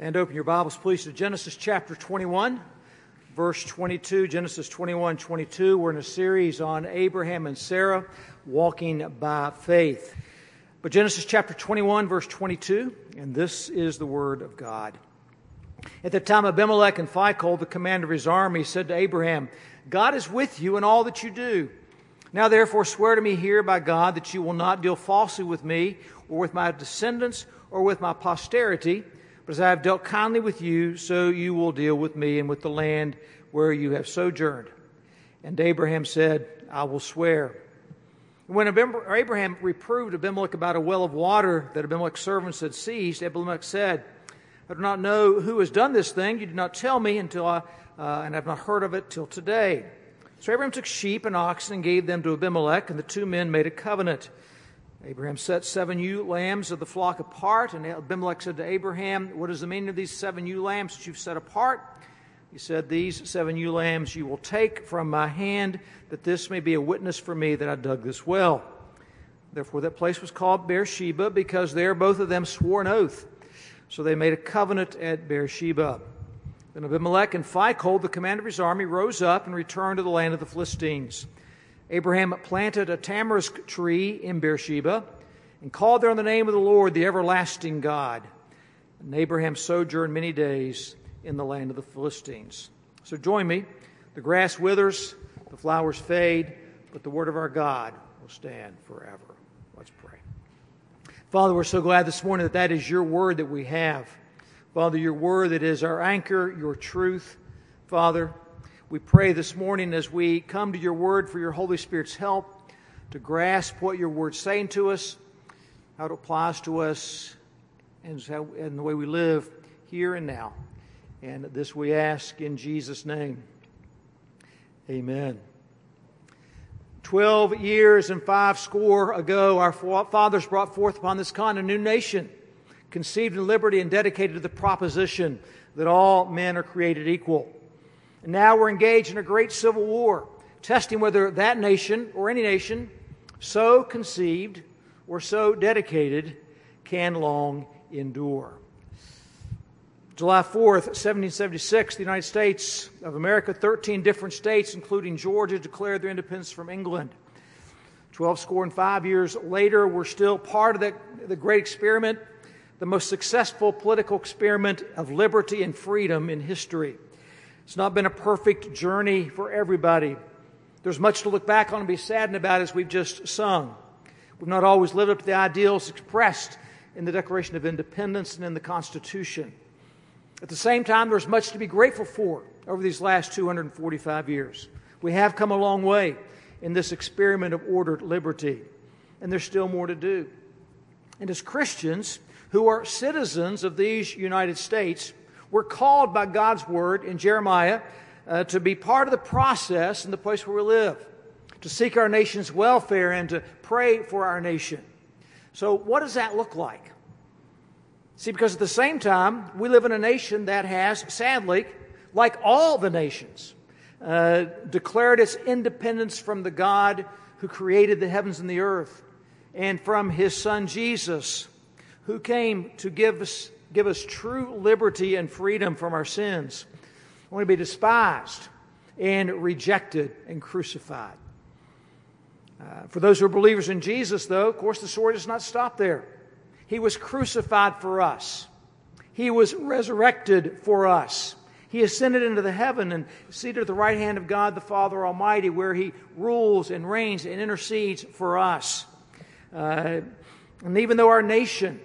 And open your Bibles, please, to Genesis chapter 21, verse 22. Genesis 21, 22. We're in a series on Abraham and Sarah walking by faith. But Genesis chapter 21, verse 22, and this is the word of God. At the time Abimelech and Phicol, the commander of his army, said to Abraham, God is with you in all that you do. Now therefore swear to me here by God that you will not deal falsely with me, or with my descendants, or with my posterity but as I have dealt kindly with you, so you will deal with me and with the land where you have sojourned. And Abraham said, I will swear. When Abraham reproved Abimelech about a well of water that Abimelech's servants had seized, Abimelech said, I do not know who has done this thing. You did not tell me until I, uh, and I have not heard of it till today. So Abraham took sheep and oxen and gave them to Abimelech, and the two men made a covenant. Abraham set seven ewe lambs of the flock apart, and Abimelech said to Abraham, What is the meaning of these seven ewe lambs that you've set apart? He said, These seven ewe lambs you will take from my hand, that this may be a witness for me that I dug this well. Therefore, that place was called Beersheba, because there both of them swore an oath. So they made a covenant at Beersheba. Then Abimelech and Phicol, the commander of his army, rose up and returned to the land of the Philistines. Abraham planted a tamarisk tree in Beersheba and called there on the name of the Lord, the everlasting God. And Abraham sojourned many days in the land of the Philistines. So join me. The grass withers, the flowers fade, but the word of our God will stand forever. Let's pray. Father, we're so glad this morning that that is your word that we have. Father, your word that is our anchor, your truth. Father, we pray this morning as we come to your word for your Holy Spirit's help to grasp what your word's saying to us, how it applies to us, and, how, and the way we live here and now. And this we ask in Jesus' name. Amen. Twelve years and five score ago, our fathers brought forth upon this continent a new nation, conceived in liberty and dedicated to the proposition that all men are created equal. And now we're engaged in a great civil war, testing whether that nation or any nation so conceived or so dedicated can long endure. July 4th, 1776, the United States of America, 13 different states, including Georgia, declared their independence from England. Twelve score and five years later, we're still part of the, the great experiment, the most successful political experiment of liberty and freedom in history. It's not been a perfect journey for everybody. There's much to look back on and be saddened about as we've just sung. We've not always lived up to the ideals expressed in the Declaration of Independence and in the Constitution. At the same time, there's much to be grateful for over these last 245 years. We have come a long way in this experiment of ordered liberty, and there's still more to do. And as Christians who are citizens of these United States, we're called by God's word in Jeremiah uh, to be part of the process in the place where we live, to seek our nation's welfare and to pray for our nation. So, what does that look like? See, because at the same time, we live in a nation that has, sadly, like all the nations, uh, declared its independence from the God who created the heavens and the earth and from his son Jesus, who came to give us give us true liberty and freedom from our sins, I want to be despised and rejected and crucified. Uh, for those who are believers in Jesus, though, of course, the story does not stop there. He was crucified for us. He was resurrected for us. He ascended into the heaven and seated at the right hand of God the Father Almighty, where he rules and reigns and intercedes for us. Uh, and even though our nation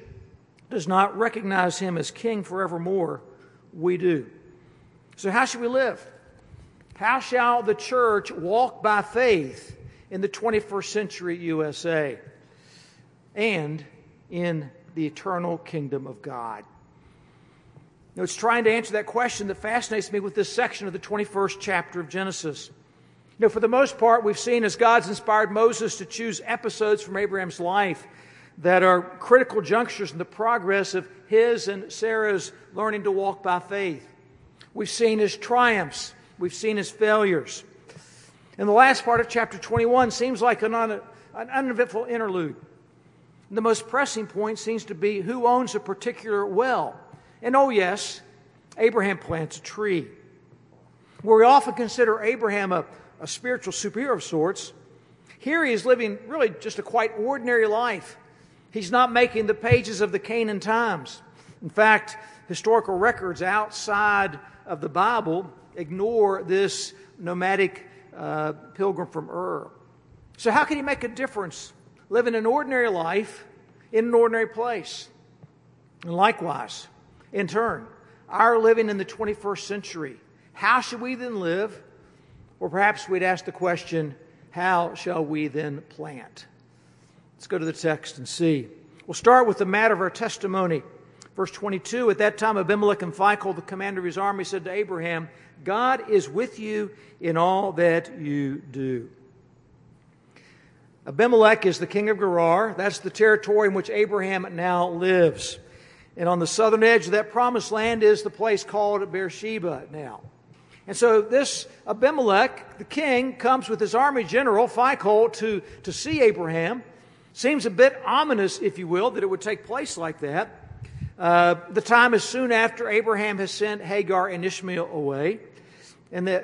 does not recognize him as king forevermore, we do. So, how should we live? How shall the church walk by faith in the 21st century USA and in the eternal kingdom of God? Now, it's trying to answer that question that fascinates me with this section of the 21st chapter of Genesis. You know, for the most part, we've seen as God's inspired Moses to choose episodes from Abraham's life that are critical junctures in the progress of his and Sarah's learning to walk by faith. We've seen his triumphs, we've seen his failures. And the last part of chapter 21 seems like an, un- an uneventful interlude. The most pressing point seems to be who owns a particular well And oh, yes, Abraham plants a tree. Where we often consider Abraham a, a spiritual superhero of sorts, here he is living really just a quite ordinary life. He's not making the pages of the Canaan Times. In fact, historical records outside of the Bible ignore this nomadic uh, pilgrim from Ur. So, how can he make a difference living an ordinary life in an ordinary place? And likewise, in turn, our living in the 21st century, how should we then live? Or perhaps we'd ask the question, how shall we then plant? Let's go to the text and see. We'll start with the matter of our testimony. Verse 22 At that time, Abimelech and Phicol, the commander of his army, said to Abraham, God is with you in all that you do. Abimelech is the king of Gerar. That's the territory in which Abraham now lives. And on the southern edge of that promised land is the place called Beersheba now. And so this Abimelech, the king, comes with his army general, Phicol, to, to see Abraham. Seems a bit ominous, if you will, that it would take place like that. Uh, the time is soon after Abraham has sent Hagar and Ishmael away. And, the,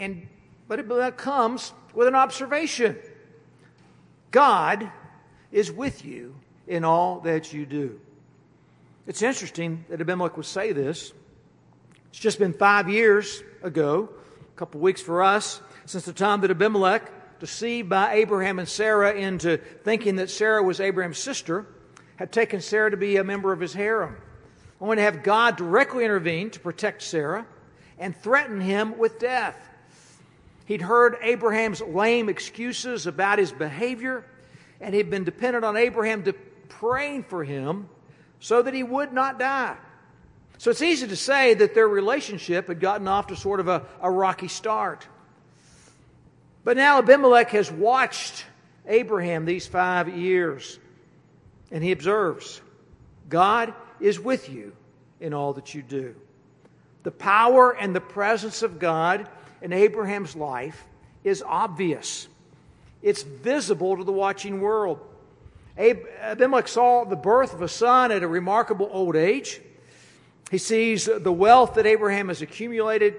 and, but it comes with an observation God is with you in all that you do. It's interesting that Abimelech would say this. It's just been five years ago, a couple weeks for us, since the time that Abimelech, deceived by Abraham and Sarah into thinking that Sarah was Abraham's sister, had taken Sarah to be a member of his harem. Only to have God directly intervene to protect Sarah and threaten him with death. He'd heard Abraham's lame excuses about his behavior, and he'd been dependent on Abraham to praying for him so that he would not die. So it's easy to say that their relationship had gotten off to sort of a, a rocky start. But now Abimelech has watched Abraham these five years, and he observes God is with you in all that you do. The power and the presence of God in Abraham's life is obvious. It's visible to the watching world. Abimelech saw the birth of a son at a remarkable old age. He sees the wealth that Abraham has accumulated,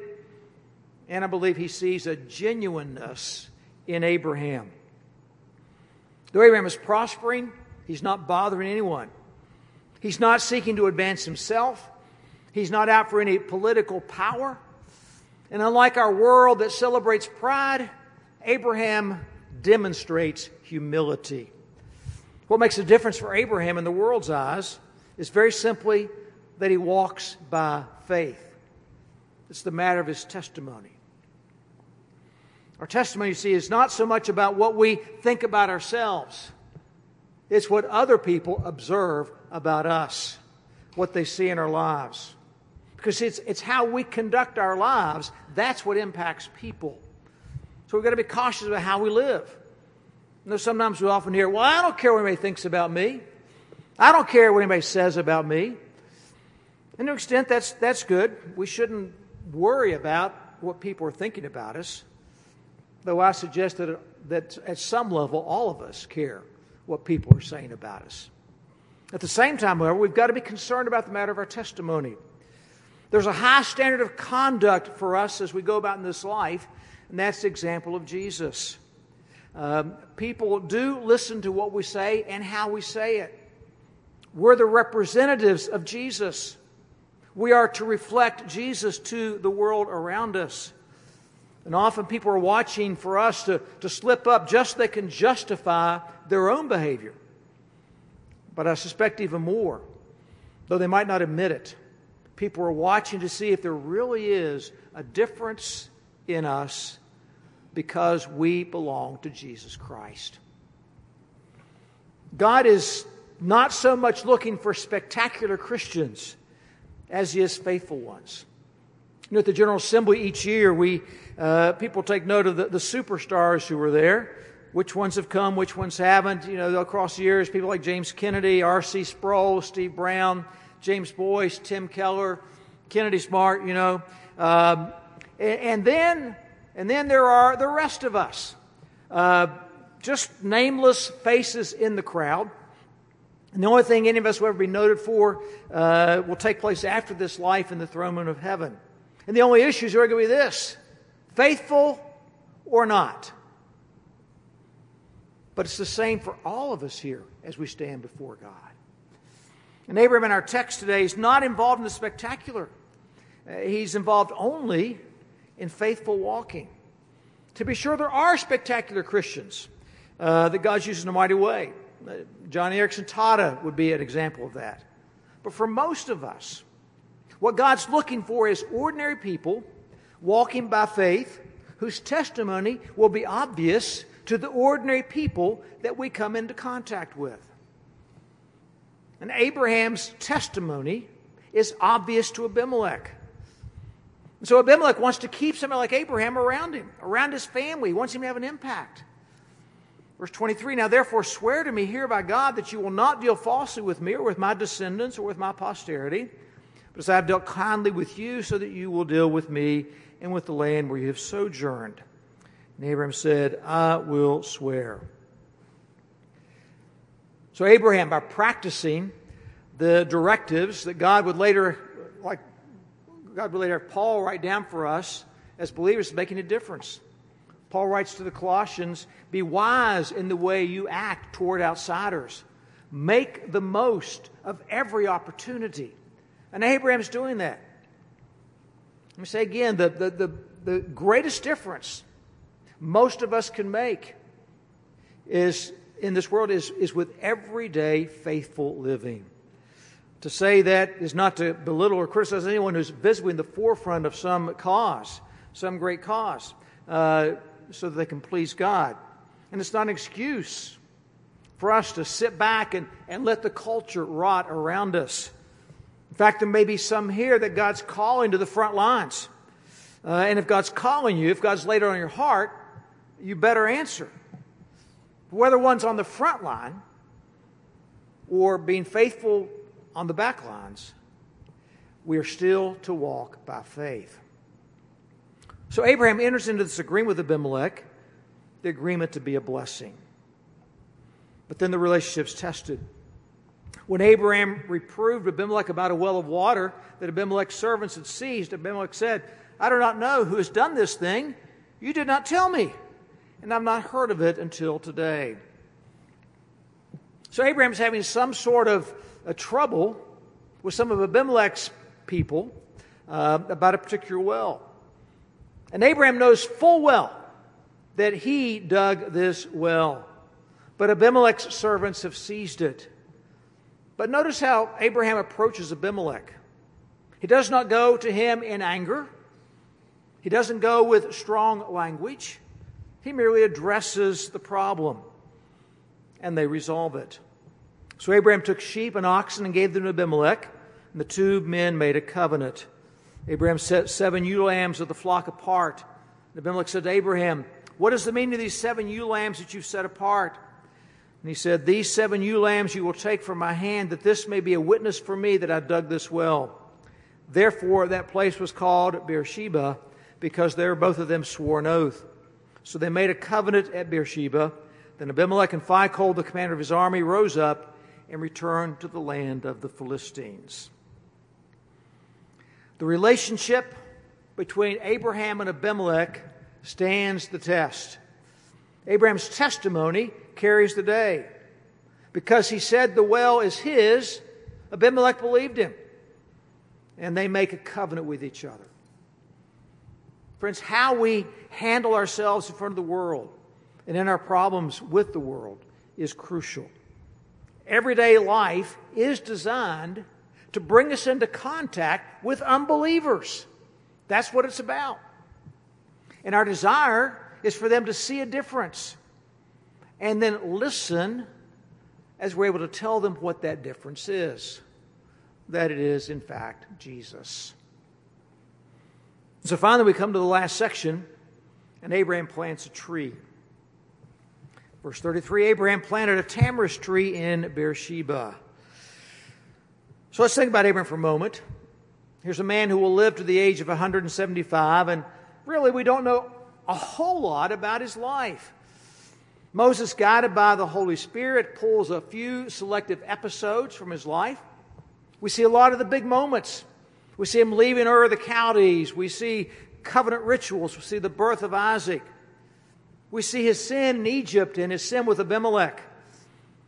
and I believe he sees a genuineness in Abraham. Though Abraham is prospering, he's not bothering anyone. He's not seeking to advance himself. He's not out for any political power. And unlike our world that celebrates pride, Abraham demonstrates humility. What makes a difference for Abraham in the world's eyes is very simply that he walks by faith. It's the matter of his testimony. Our testimony, you see, is not so much about what we think about ourselves, it's what other people observe about us, what they see in our lives. Because it's, it's how we conduct our lives, that's what impacts people. So we've got to be cautious about how we live. You know, sometimes we often hear, well, I don't care what anybody thinks about me. I don't care what anybody says about me. And to an extent, that's, that's good. We shouldn't worry about what people are thinking about us. Though I suggest that, that at some level, all of us care what people are saying about us. At the same time, however, we've got to be concerned about the matter of our testimony. There's a high standard of conduct for us as we go about in this life, and that's the example of Jesus. Um, people do listen to what we say and how we say it. We're the representatives of Jesus. We are to reflect Jesus to the world around us. And often people are watching for us to, to slip up just so they can justify their own behavior. But I suspect even more, though they might not admit it, people are watching to see if there really is a difference in us because we belong to Jesus Christ. God is not so much looking for spectacular Christians as he is faithful ones. You know, at the General Assembly each year, we uh, people take note of the, the superstars who were there. Which ones have come, which ones haven't. You know, across the years, people like James Kennedy, R.C. Sproul, Steve Brown, James Boice, Tim Keller, Kennedy Smart, you know. Um, and, and then and then there are the rest of us, uh, just nameless faces in the crowd. And the only thing any of us will ever be noted for uh, will take place after this life in the throne room of heaven. And the only issues are going to be this faithful or not. But it's the same for all of us here as we stand before God. And Abraham in our text today is not involved in the spectacular, uh, he's involved only in faithful walking. To be sure, there are spectacular Christians uh, that God's using in a mighty way. John Joni Eareckson Tada would be an example of that. But for most of us, what God's looking for is ordinary people walking by faith whose testimony will be obvious to the ordinary people that we come into contact with. And Abraham's testimony is obvious to Abimelech. so Abimelech wants to keep somebody like Abraham around him, around his family. He wants him to have an impact. Verse 23 Now therefore swear to me here by God that you will not deal falsely with me or with my descendants or with my posterity, as I have dealt kindly with you, so that you will deal with me and with the land where you have sojourned. And Abraham said, I will swear. So Abraham, by practicing the directives that God would later, like God would later have Paul write down for us as believers, making a difference. Paul writes to the Colossians Be wise in the way you act toward outsiders. Make the most of every opportunity. And Abraham's doing that. Let me say again the, the, the, the greatest difference most of us can make is in this world is, is with everyday faithful living. To say that is not to belittle or criticize anyone who's visibly in the forefront of some cause, some great cause. Uh, so that they can please God. And it's not an excuse for us to sit back and, and let the culture rot around us. In fact, there may be some here that God's calling to the front lines. Uh, and if God's calling you, if God's laid it on your heart, you better answer. Whether one's on the front line or being faithful on the back lines, we are still to walk by faith. So Abraham enters into this agreement with Abimelech, the agreement to be a blessing. But then the relationship's tested. When Abraham reproved Abimelech about a well of water that Abimelech's servants had seized, Abimelech said, I do not know who has done this thing. You did not tell me, and I've not heard of it until today. So Abraham's having some sort of a trouble with some of Abimelech's people uh, about a particular well. And Abraham knows full well that he dug this well. But Abimelech's servants have seized it. But notice how Abraham approaches Abimelech. He does not go to him in anger. He doesn't go with strong language. He merely addresses the problem and they resolve it. So Abraham took sheep and oxen and gave them to Abimelech, and the two men made a covenant. Abraham set seven ewe lambs of the flock apart. And Abimelech said to Abraham, What is the meaning of these seven ewe lambs that you've set apart? And he said, These seven ewe lambs you will take from my hand, that this may be a witness for me that I dug this well. Therefore, that place was called Beersheba, because there both of them swore an oath. So they made a covenant at Beersheba. Then Abimelech and Phicol, the commander of his army, rose up and returned to the land of the Philistines. The relationship between Abraham and Abimelech stands the test. Abraham's testimony carries the day. Because he said the well is his, Abimelech believed him. And they make a covenant with each other. Friends, how we handle ourselves in front of the world and in our problems with the world is crucial. Everyday life is designed to bring us into contact with unbelievers. That's what it's about. And our desire is for them to see a difference and then listen as we're able to tell them what that difference is that it is, in fact, Jesus. So finally, we come to the last section, and Abraham plants a tree. Verse 33 Abraham planted a tamarisk tree in Beersheba. So let's think about Abraham for a moment. Here's a man who will live to the age of 175, and really we don't know a whole lot about his life. Moses, guided by the Holy Spirit, pulls a few selective episodes from his life. We see a lot of the big moments. We see him leaving Ur the Chaldees. We see covenant rituals. We see the birth of Isaac. We see his sin in Egypt and his sin with Abimelech.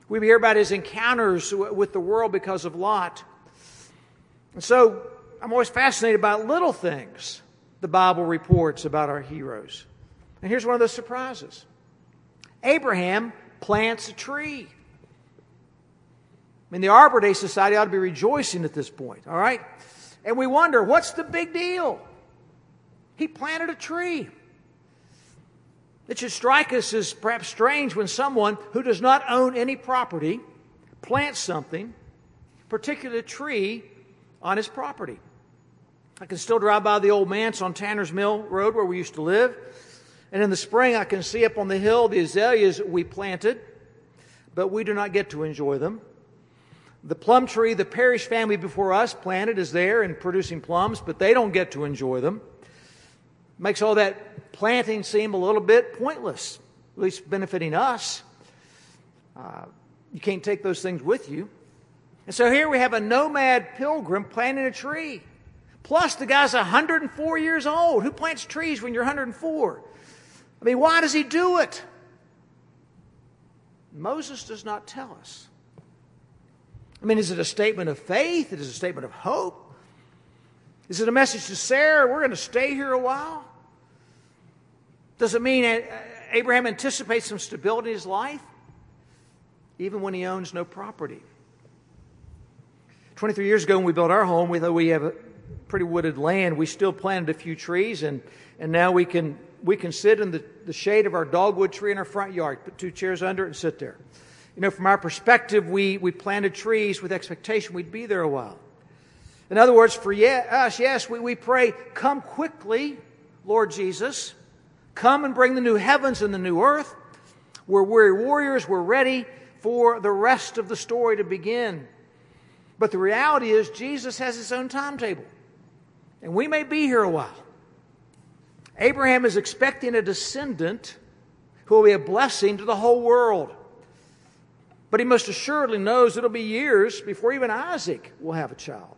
We hear about his encounters with the world because of Lot. And so I'm always fascinated by little things the Bible reports about our heroes. And here's one of those surprises Abraham plants a tree. I mean, the Arbor Day Society ought to be rejoicing at this point, all right? And we wonder, what's the big deal? He planted a tree. It should strike us as perhaps strange when someone who does not own any property plants something, particularly a tree, on his property. I can still drive by the old manse on Tanner's Mill Road where we used to live. And in the spring, I can see up on the hill the azaleas we planted, but we do not get to enjoy them. The plum tree the parish family before us planted is there and producing plums, but they don't get to enjoy them. Makes all that planting seem a little bit pointless, at least benefiting us. Uh, you can't take those things with you. And so here we have a nomad pilgrim planting a tree. Plus, the guy's 104 years old. Who plants trees when you're 104? I mean, why does he do it? Moses does not tell us. I mean, is it a statement of faith? Is it a statement of hope? Is it a message to Sarah, we're going to stay here a while? Does it mean uh, Abraham anticipates some stability in his life, even when he owns no property? 23 years ago, when we built our home, we thought we have pretty wooded land. We still planted a few trees, and, and now we can, we can sit in the, the shade of our dogwood tree in our front yard, put two chairs under it, and sit there. You know, from our perspective, we, we planted trees with expectation we'd be there a while. In other words, for us, yes, we, we pray, come quickly, Lord Jesus. Come and bring the new heavens and the new earth. We're weary warriors. We're ready for the rest of the story to begin. But the reality is, Jesus has his own timetable. And we may be here a while. Abraham is expecting a descendant who will be a blessing to the whole world. But he most assuredly knows it'll be years before even Isaac will have a child.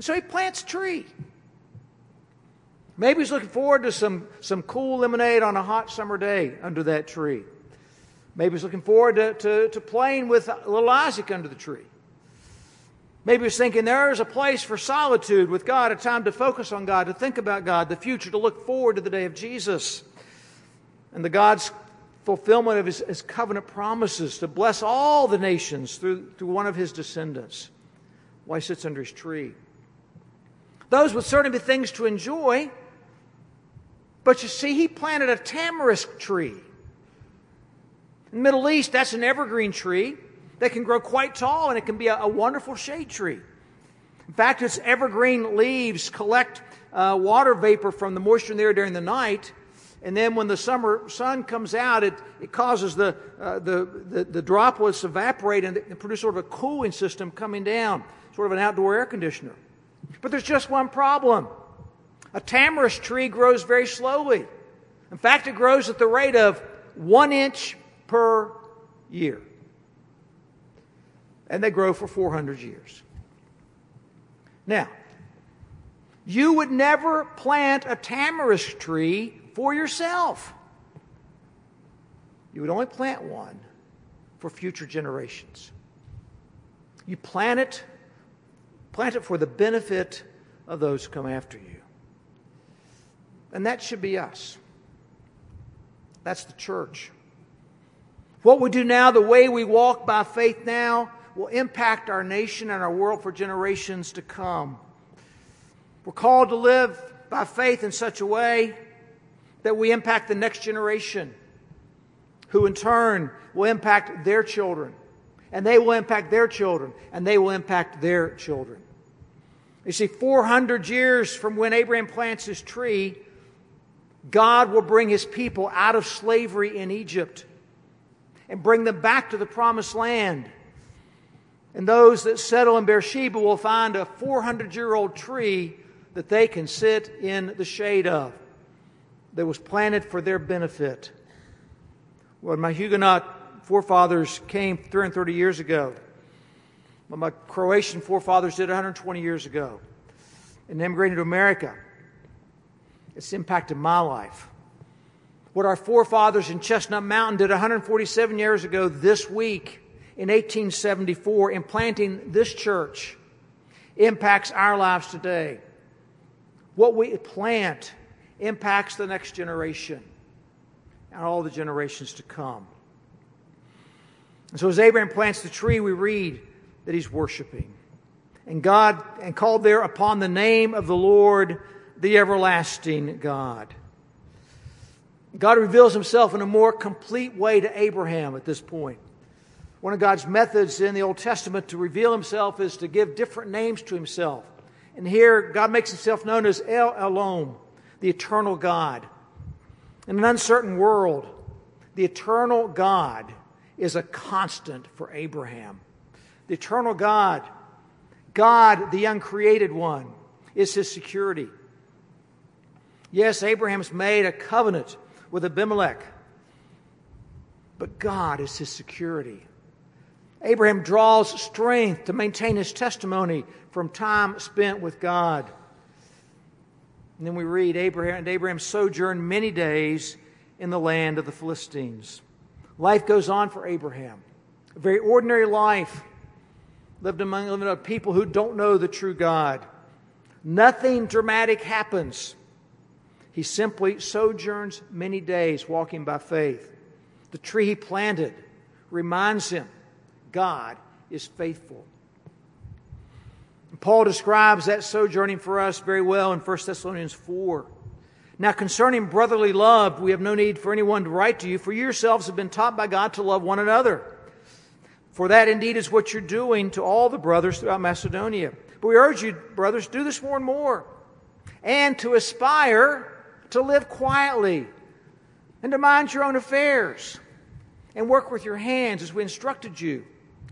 So he plants a tree. Maybe he's looking forward to some, some cool lemonade on a hot summer day under that tree. Maybe he's looking forward to, to, to playing with little Isaac under the tree. Maybe he's thinking there's a place for solitude with God, a time to focus on God, to think about God, the future, to look forward to the day of Jesus. And the God's fulfillment of his, his, covenant promises to bless all the nations through, through one of his descendants Why sits under his tree. Those would certainly be things to enjoy, but you see, he planted a tamarisk tree. In the Middle East, that's an evergreen tree that can grow quite tall and it can be a, a wonderful shade tree. In fact, its evergreen leaves collect uh, water vapor from the moisture in there during the night and then when the summer sun comes out, it, it causes the, uh, the, the, the, droplets to evaporate and, and produce sort of a cooling system coming down, sort of an outdoor air conditioner. But there's just one problem. A tamarisk tree grows very slowly. In fact, it grows at the rate of one inch per year. And they grow for 400 years. Now, you would never plant a tamarisk tree for yourself. You would only plant one for future generations. You plant it, plant it for the benefit of those who come after you. And that should be us. That's the church. What we do now, the way we walk by faith now, will impact our nation and our world for generations to come. We're called to live by faith in such a way that we impact the next generation, who in turn will impact their children, and they will impact their children, and they will impact their children. You see, 400 years from when Abraham plants his tree, God will bring his people out of slavery in Egypt and bring them back to the promised land. And those that settle in Beersheba will find a 400 year old tree that they can sit in the shade of that was planted for their benefit. When my Huguenot forefathers came 330 years ago, what my Croatian forefathers did 120 years ago, and immigrated to America, it's impacted my life. What our forefathers in Chestnut Mountain did 147 years ago this week in 1874 in planting this church impacts our lives today. What we plant impacts the next generation and all the generations to come. And so as Abraham plants the tree, we read that he's worshiping. And God, and called there upon the name of the Lord, the everlasting God. God reveals himself in a more complete way to Abraham at this point. One of God's methods in the Old Testament to reveal himself is to give different names to himself. And here, God makes himself known as El Olam, the eternal God. In an uncertain world, the eternal God is a constant for Abraham. The eternal God, God, the uncreated one, is his security. Yes, Abraham's made a covenant with Abimelech, but God is his security. Abraham draws strength to maintain his testimony from time spent with God. And then we read Abraham and Abraham sojourned many days in the land of the Philistines. Life goes on for Abraham. A very ordinary life lived among living people who don't know the true God. Nothing dramatic happens. He simply sojourns many days walking by faith. The tree he planted reminds him God is faithful. Paul describes that sojourning for us very well in 1 Thessalonians 4. Now, concerning brotherly love, we have no need for anyone to write to you, for yourselves have been taught by God to love one another. For that indeed is what you're doing to all the brothers throughout Macedonia. But we urge you, brothers, do this more and more, and to aspire to live quietly, and to mind your own affairs, and work with your hands as we instructed you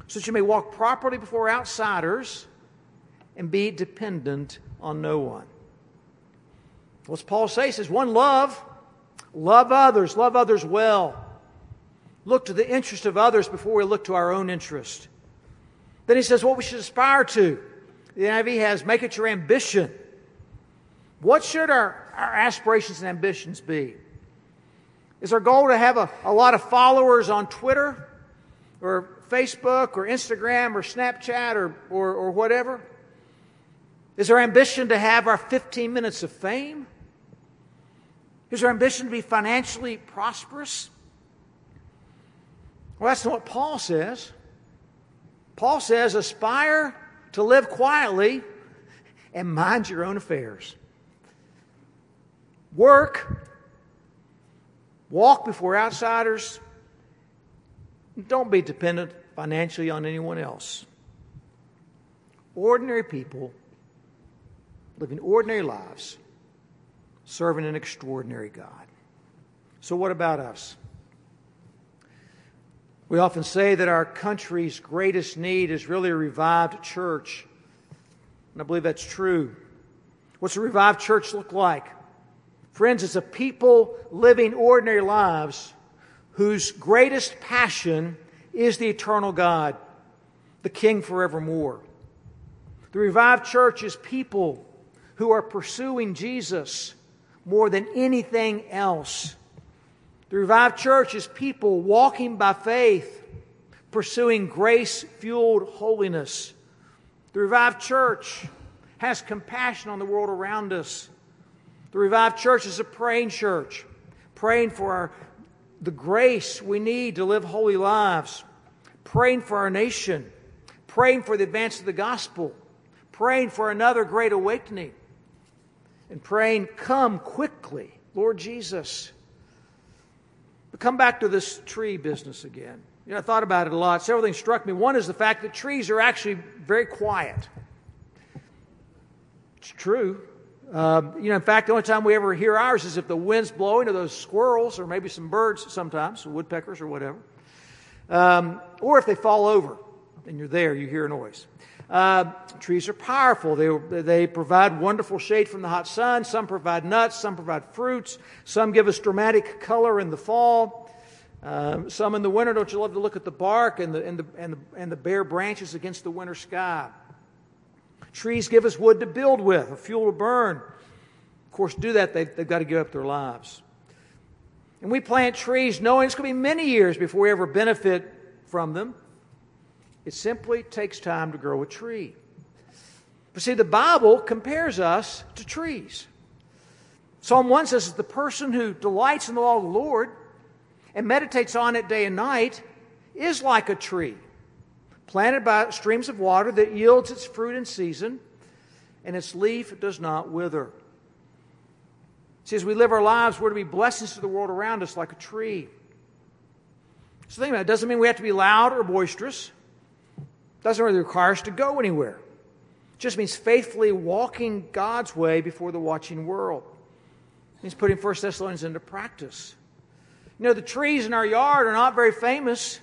so that you may walk properly before outsiders and be dependent on no one. What's Paul say? He says, one, love. Love others. Love others well. Look to the interest of others before we look to our own interest. Then he says, what we should aspire to. The NIV has, make it your ambition. What should our, our aspirations and ambitions be? Is our goal to have a, a lot of followers on Twitter or Facebook or Instagram or Snapchat or, or, or whatever? Is our ambition to have our 15 minutes of fame? Is our ambition to be financially prosperous? Well, that's not what Paul says. Paul says, aspire to live quietly and mind your own affairs. Work, walk before outsiders, don't be dependent financially on anyone else. Ordinary people living ordinary lives, serving an extraordinary God. So, what about us? We often say that our country's greatest need is really a revived church. And I believe that's true. What's a revived church look like? Friends, it's a people living ordinary lives whose greatest passion is the eternal God, the King forevermore. The revived church is people who are pursuing Jesus more than anything else. The revived church is people walking by faith, pursuing grace fueled holiness. The revived church has compassion on the world around us. The revived church is a praying church, praying for our the grace we need to live holy lives, praying for our nation, praying for the advance of the gospel, praying for another great awakening, and praying, Come quickly, Lord Jesus. But come back to this tree business again. You know, I thought about it a lot. Several things struck me. One is the fact that trees are actually very quiet. It's true. Um, you know, in fact, the only time we ever hear ours is if the wind's blowing, or those squirrels, or maybe some birds sometimes, woodpeckers or whatever, um, or if they fall over and you're there, you hear a noise. Uh, trees are powerful. They, they provide wonderful shade from the hot sun. Some provide nuts. Some provide fruits. Some give us dramatic color in the fall. Um, some in the winter, don't you love to look at the bark and the, and, the, and, the, and the bare branches against the winter sky? Trees give us wood to build with, a fuel to burn. Of course, do that, they've, they've got to give up their lives. And we plant trees knowing it's going to be many years before we ever benefit from them. It simply takes time to grow a tree. But see, the Bible compares us to trees. Psalm 1 says, The person who delights in the law of the Lord and meditates on it day and night is like a tree planted by streams of water that yields its fruit in season, and its leaf does not wither. See, as we live our lives, we're to be blessings to the world around us like a tree. So think about it. it doesn't mean we have to be loud or boisterous. It doesn't really require us to go anywhere. It just means faithfully walking God's way before the watching world. It means putting 1 Thessalonians into practice. You know, the trees in our yard are not very famous.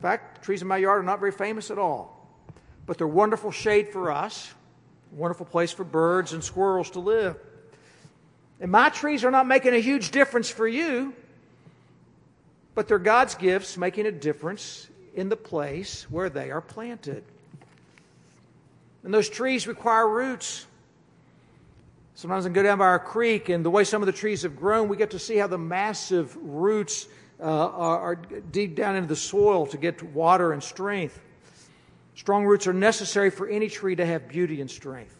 In fact, trees in my yard are not very famous at all. But they're wonderful shade for us, wonderful place for birds and squirrels to live. And my trees are not making a huge difference for you, but they're God's gifts making a difference in the place where they are planted. And those trees require roots. Sometimes I go down by our creek, and the way some of the trees have grown, we get to see how the massive roots uh, are, are deep down into the soil to get water and strength. Strong roots are necessary for any tree to have beauty and strength.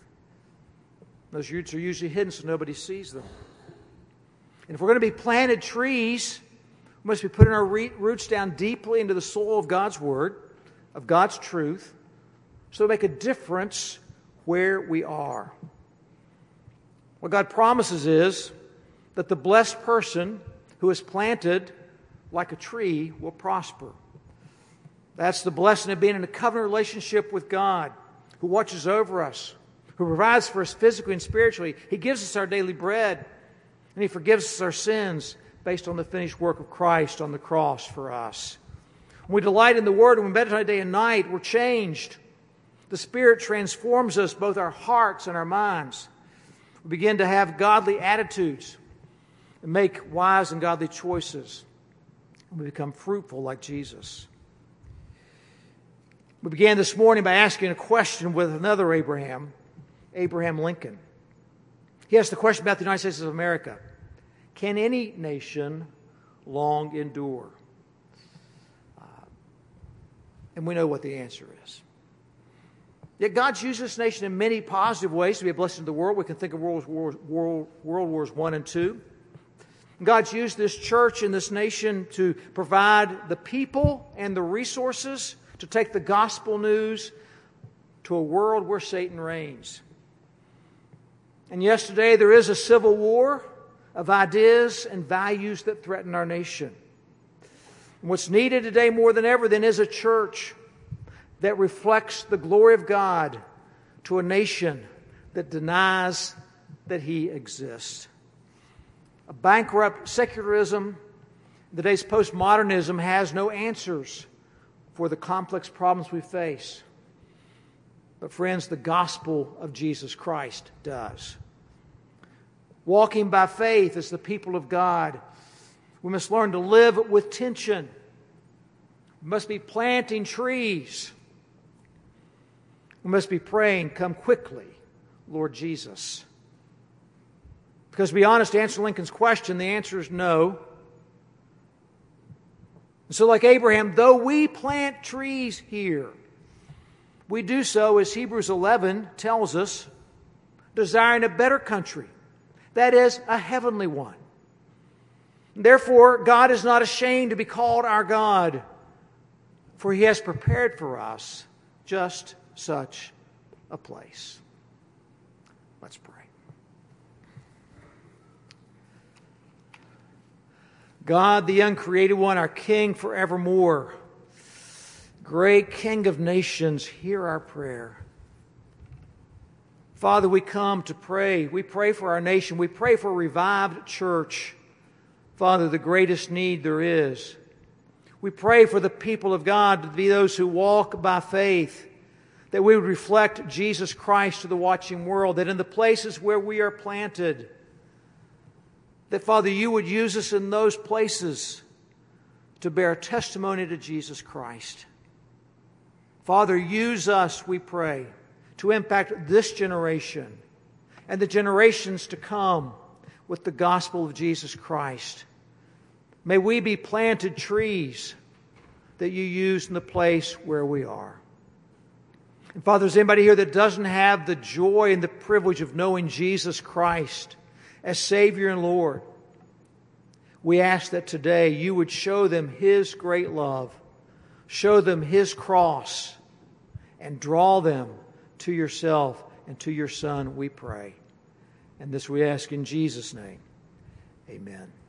Those roots are usually hidden so nobody sees them. And if we're going to be planted trees, we must be putting our roots down deeply into the soil of God's Word, of God's truth, so make a difference where we are. What God promises is that the blessed person who is planted like a tree will prosper. That's the blessing of being in a covenant relationship with God, who watches over us, who provides for us physically and spiritually. He gives us our daily bread, and He forgives us our sins based on the finished work of Christ on the cross for us. When we delight in the Word and we meditate day and night, we're changed. The Spirit transforms us, both our hearts and our minds. We begin to have godly attitudes and make wise and godly choices. We become fruitful like Jesus. We began this morning by asking a question with another Abraham, Abraham Lincoln. He asked the question about the United States of America Can any nation long endure? Uh, and we know what the answer is. Yet God's used this nation in many positive ways to be a blessing to the world. We can think of World Wars, World Wars I and II. God's used this church and this nation to provide the people and the resources to take the gospel news to a world where Satan reigns. And yesterday, there is a civil war of ideas and values that threaten our nation. And what's needed today more than ever then is a church that reflects the glory of God to a nation that denies that He exists. Bankrupt secularism, today's postmodernism, has no answers for the complex problems we face. But, friends, the gospel of Jesus Christ does. Walking by faith as the people of God, we must learn to live with tension. We must be planting trees we must be praying, Come quickly, Lord Jesus. Because to be honest, to answer Lincoln's question, the answer is no. And so, like Abraham, though we plant trees here, we do so, as Hebrews 11 tells us, desiring a better country, that is, a heavenly one. Therefore, God is not ashamed to be called our God, for he has prepared for us just such a place. Let's pray. God, the uncreated one, our King forevermore, great King of nations, hear our prayer. Father, we come to pray. We pray for our nation. We pray for a revived church. Father, the greatest need there is. We pray for the people of God to be those who walk by faith that we would reflect Jesus Christ to the watching world, that in the places where we are planted, that Father, you would use us in those places to bear testimony to Jesus Christ. Father, use us, we pray, to impact this generation and the generations to come with the gospel of Jesus Christ. May we be planted trees that you use in the place where we are. And Father, is anybody here that doesn't have the joy and the privilege of knowing Jesus Christ as Savior and Lord? We ask that today you would show them His great love, show them His cross, and draw them to yourself and to your Son, we pray. And this we ask in Jesus' name. Amen.